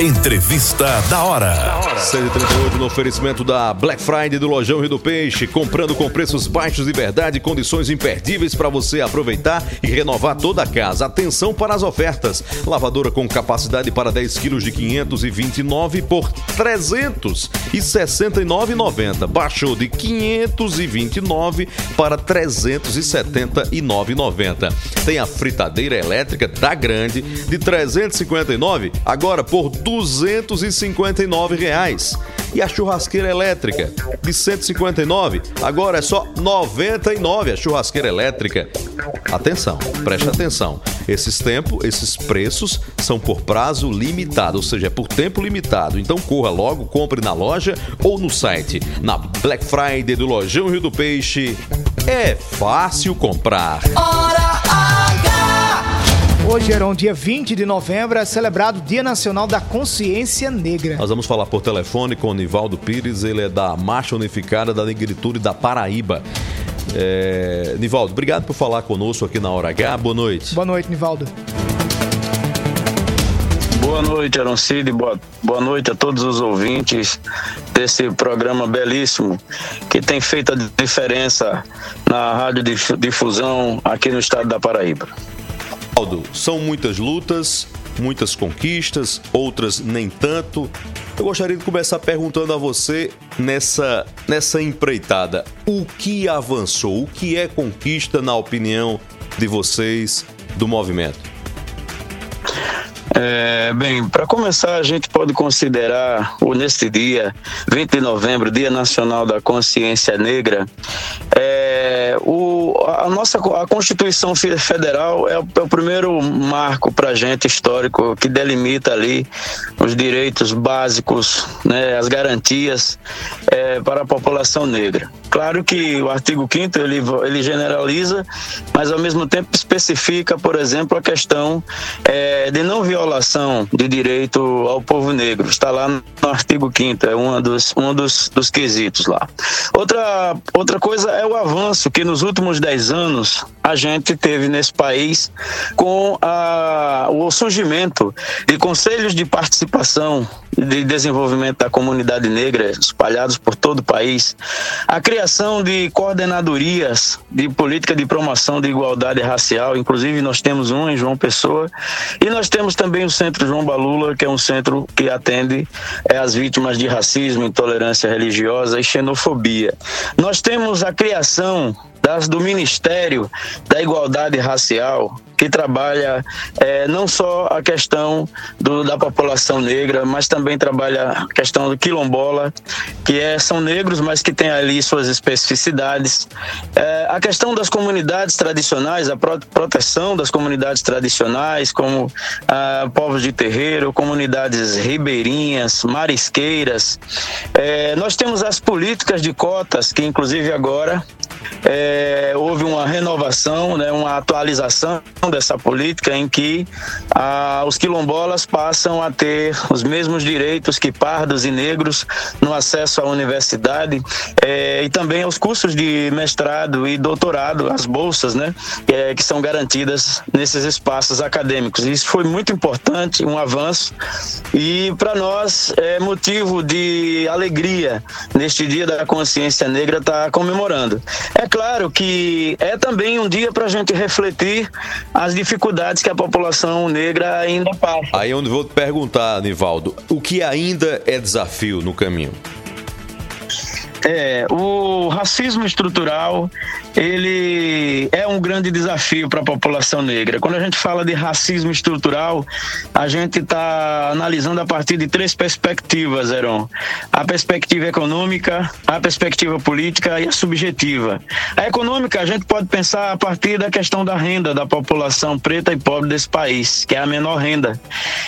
Entrevista da hora. 138 no oferecimento da Black Friday do Lojão Rio do Peixe. Comprando com preços baixos de verdade e condições imperdíveis para você aproveitar e renovar toda a casa. Atenção para as ofertas. Lavadora com capacidade para 10 quilos de 529 por 369,90. Baixou de 529 para 379,90. Tem a fritadeira elétrica da Grande de 359 agora por 259 reais. E a churrasqueira elétrica de 159, agora é só 99 a churrasqueira elétrica. Atenção, preste atenção. Esses tempos, esses preços são por prazo limitado, ou seja, é por tempo limitado. Então corra logo, compre na loja ou no site. Na Black Friday do Lojão Rio do Peixe, é fácil comprar. Hora H! Hoje era um dia 20 de novembro, é celebrado o Dia Nacional da Consciência Negra. Nós vamos falar por telefone com o Nivaldo Pires, ele é da Marcha Unificada da Negritude da Paraíba. É... Nivaldo, obrigado por falar conosco aqui na Hora H. Boa noite. Boa noite, Nivaldo. Boa noite, Aroncide. Boa, boa noite a todos os ouvintes desse programa belíssimo que tem feito a diferença na rádio difusão aqui no estado da Paraíba. São muitas lutas, muitas conquistas, outras nem tanto. Eu gostaria de começar perguntando a você nessa, nessa empreitada: o que avançou? O que é conquista, na opinião de vocês, do movimento? É, bem, para começar, a gente pode considerar o neste dia, 20 de novembro, Dia Nacional da Consciência Negra, é, o, a nossa a Constituição Federal é o, é o primeiro marco para a gente histórico que delimita ali os direitos básicos, né, as garantias é, para a população negra. Claro que o artigo 5 ele, ele generaliza, mas ao mesmo tempo especifica, por exemplo, a questão é, de não violação de direito ao povo negro. Está lá no artigo 5 é um dos, um dos, dos quesitos lá. Outra, outra coisa é o avanço que nos últimos 10 anos a gente teve nesse país com a, o surgimento de conselhos de participação de desenvolvimento da comunidade negra espalhados por todo o país, a criação de coordenadorias de política de promoção de igualdade racial, inclusive nós temos um em João Pessoa, e nós temos também o Centro João Balula, que é um centro que atende é, as vítimas de racismo, intolerância religiosa e xenofobia. Nós temos a criação das, do Ministério da Igualdade Racial, que trabalha é, não só a questão do, da população negra, mas também trabalha a questão do quilombola, que é, são negros, mas que tem ali suas especificidades. É, a questão das comunidades tradicionais, a pro, proteção das comunidades tradicionais, como ah, povos de terreiro, comunidades ribeirinhas, marisqueiras. É, nós temos as políticas de cotas, que inclusive agora é, houve uma renovação, né, uma atualização dessa política em que ah, os quilombolas passam a ter os mesmos direitos que pardos e negros no acesso à universidade é, e também aos cursos de mestrado e doutorado, as bolsas, né, é, que são garantidas nesses espaços acadêmicos. Isso foi muito importante, um avanço e para nós é motivo de alegria neste Dia da Consciência Negra estar tá comemorando. É claro que é também um dia para a gente refletir as dificuldades que a população negra ainda passa. Aí é onde vou te perguntar, Nivaldo, o que ainda é desafio no caminho? É, o racismo estrutural ele é um grande desafio para a população negra. Quando a gente fala de racismo estrutural, a gente está analisando a partir de três perspectivas, Heron. A perspectiva econômica, a perspectiva política e a subjetiva. A econômica, a gente pode pensar a partir da questão da renda da população preta e pobre desse país, que é a menor renda.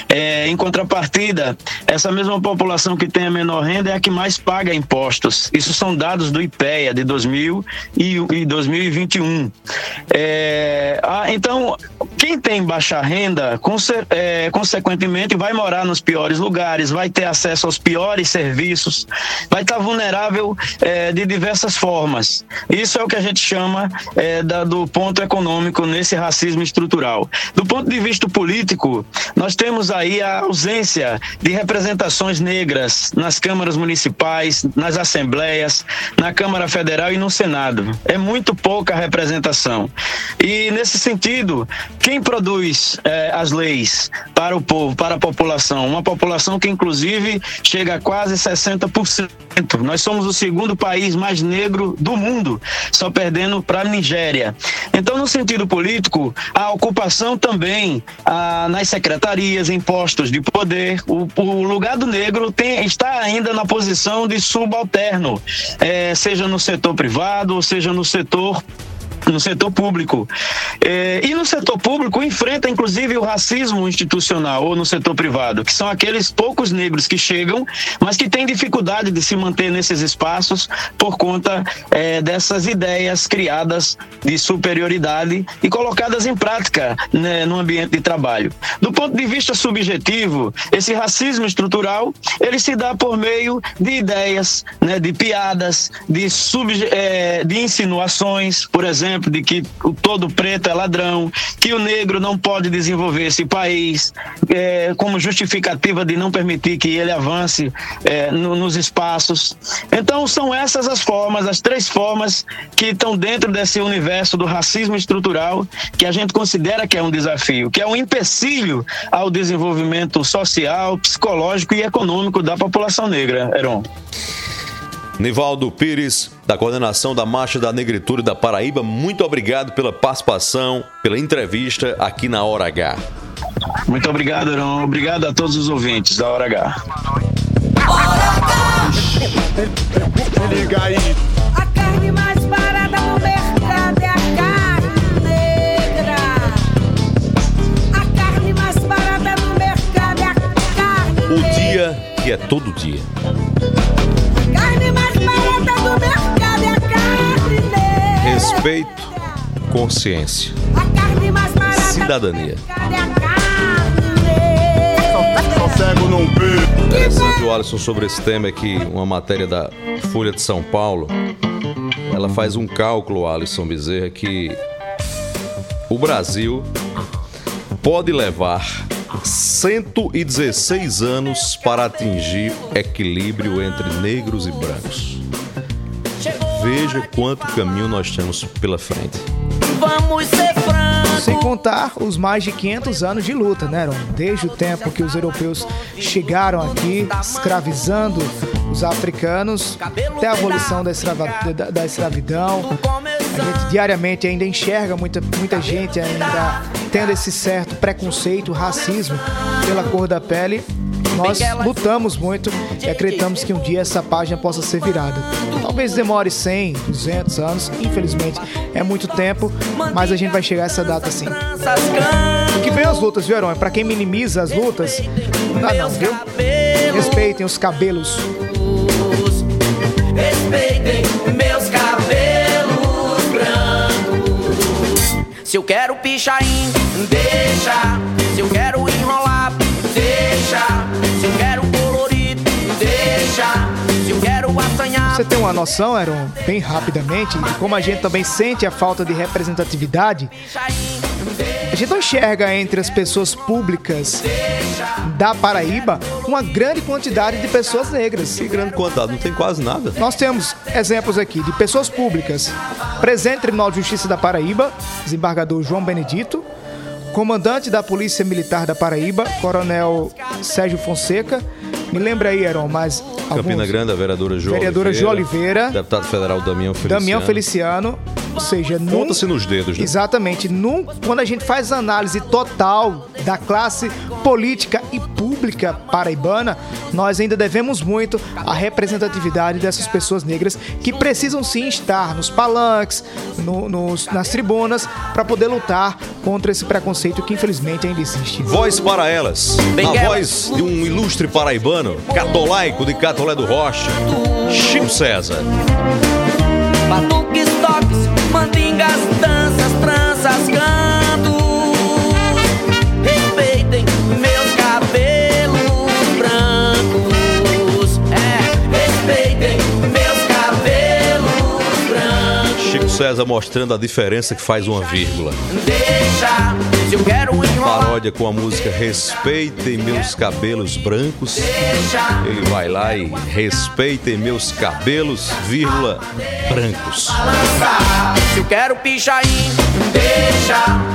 É, em contrapartida, essa mesma população que tem a menor renda é a que mais paga impostos. Isso são dados do IPEA de 2000 e 2021. É, ah, então, quem tem baixa renda, conse é, consequentemente, vai morar nos piores lugares, vai ter acesso aos piores serviços, vai estar vulnerável é, de diversas formas. Isso é o que a gente chama é, da, do ponto econômico nesse racismo estrutural. Do ponto de vista político, nós temos aí a ausência de representações negras nas câmaras municipais, nas assembleias, na Câmara Federal e no Senado. É muito pouca representação. E nesse sentido, quem produz eh, as leis para o povo, para a população, uma população que inclusive chega a quase 60%. Nós somos o segundo país mais negro do mundo, só perdendo para a Nigéria. Então, no sentido político, a ocupação também ah, nas secretarias, em postos de poder, o, o lugar do negro tem, está ainda na posição de subalterno, eh, seja no setor privado, ou seja no setor no setor público. É, e no setor público enfrenta inclusive o racismo institucional ou no setor privado, que são aqueles poucos negros que chegam, mas que têm dificuldade de se manter nesses espaços por conta é, dessas ideias criadas de superioridade e colocadas em prática né, no ambiente de trabalho. Do ponto de vista subjetivo, esse racismo estrutural ele se dá por meio de ideias, né, de piadas, de, é, de insinuações, por exemplo exemplo, de que o todo preto é ladrão, que o negro não pode desenvolver esse país, é, como justificativa de não permitir que ele avance é, no, nos espaços. Então, são essas as formas, as três formas que estão dentro desse universo do racismo estrutural que a gente considera que é um desafio, que é um empecilho ao desenvolvimento social, psicológico e econômico da população negra, Heron. Nivaldo Pires, da coordenação da Marcha da Negritude da Paraíba, muito obrigado pela participação, pela entrevista aqui na Hora H. Muito obrigado, Heron. Obrigado a todos os ouvintes da Hora H. Hora H. Liga aí. A carne mais barata no mercado é a carne negra. A carne mais barata no mercado é a carne O negra. dia que é todo dia. Carne mais barata do mercado é a carne negra. Respeito, consciência, A carne mais barata cidadania. mercado é. Interessante, o Alisson, sobre esse tema aqui, uma matéria da Folha de São Paulo. Ela faz um cálculo, Alisson Bezerra, que o Brasil pode levar 116 anos para atingir equilíbrio entre negros e brancos. Veja quanto caminho nós temos pela frente. Vamos ser francos. Sem contar os mais de 500 anos de luta, né, Aaron? Desde o tempo que os europeus chegaram aqui, escravizando os africanos, até a abolição da, escrava- da- da escravidão. A gente diariamente ainda enxerga muita, muita gente ainda tendo esse certo preconceito, racismo pela cor da pele. Nós lutamos muito e acreditamos que um dia essa página possa ser virada. Talvez demore 100, 200 anos, infelizmente é muito tempo, mas a gente vai chegar a essa data sim. Cantam Que vem as lutas, viu, Heron? Pra quem minimiza as lutas, não dá não, viu? Respeitem os cabelos. Respeitem meus cabelos brancos. Se eu quero pichain, deixa. Você tem uma noção, Aaron, bem rapidamente, de como a gente também sente a falta de representatividade? A gente não enxerga entre as pessoas públicas da Paraíba uma grande quantidade de pessoas negras. Que grande quantidade, não tem quase nada. Nós temos exemplos aqui de pessoas públicas. Presente no Tribunal de Justiça da Paraíba, desembargador João Benedito. Comandante da Polícia Militar da Paraíba, Coronel Sérgio Fonseca. Me lembra aí, Heron, mas Campina alguns. Grande, a vereadora Jo Vereadora Jo Oliveira. Deputado federal Damião Feliciano. Damião Feliciano. Ou seja, Conta-se nos dedos, né? Exatamente. Num, quando a gente faz análise total da classe política e pública paraibana, nós ainda devemos muito à representatividade dessas pessoas negras que precisam sim estar nos palanques, no- nos- nas tribunas, para poder lutar contra esse preconceito que infelizmente ainda existe. Voz para elas. A voz de um ilustre paraibano, catolaico de Catolé do Rocha, Chico César. Batuques, toques, mantengas César mostrando a diferença que faz uma vírgula. Deixa, se eu quero enrolar, Paródia com a música Respeitem Meus Cabelos Brancos. deixa. Ele vai lá e respeitem meus cabelos, vírgula, brancos. Se eu quero pichain, deixa.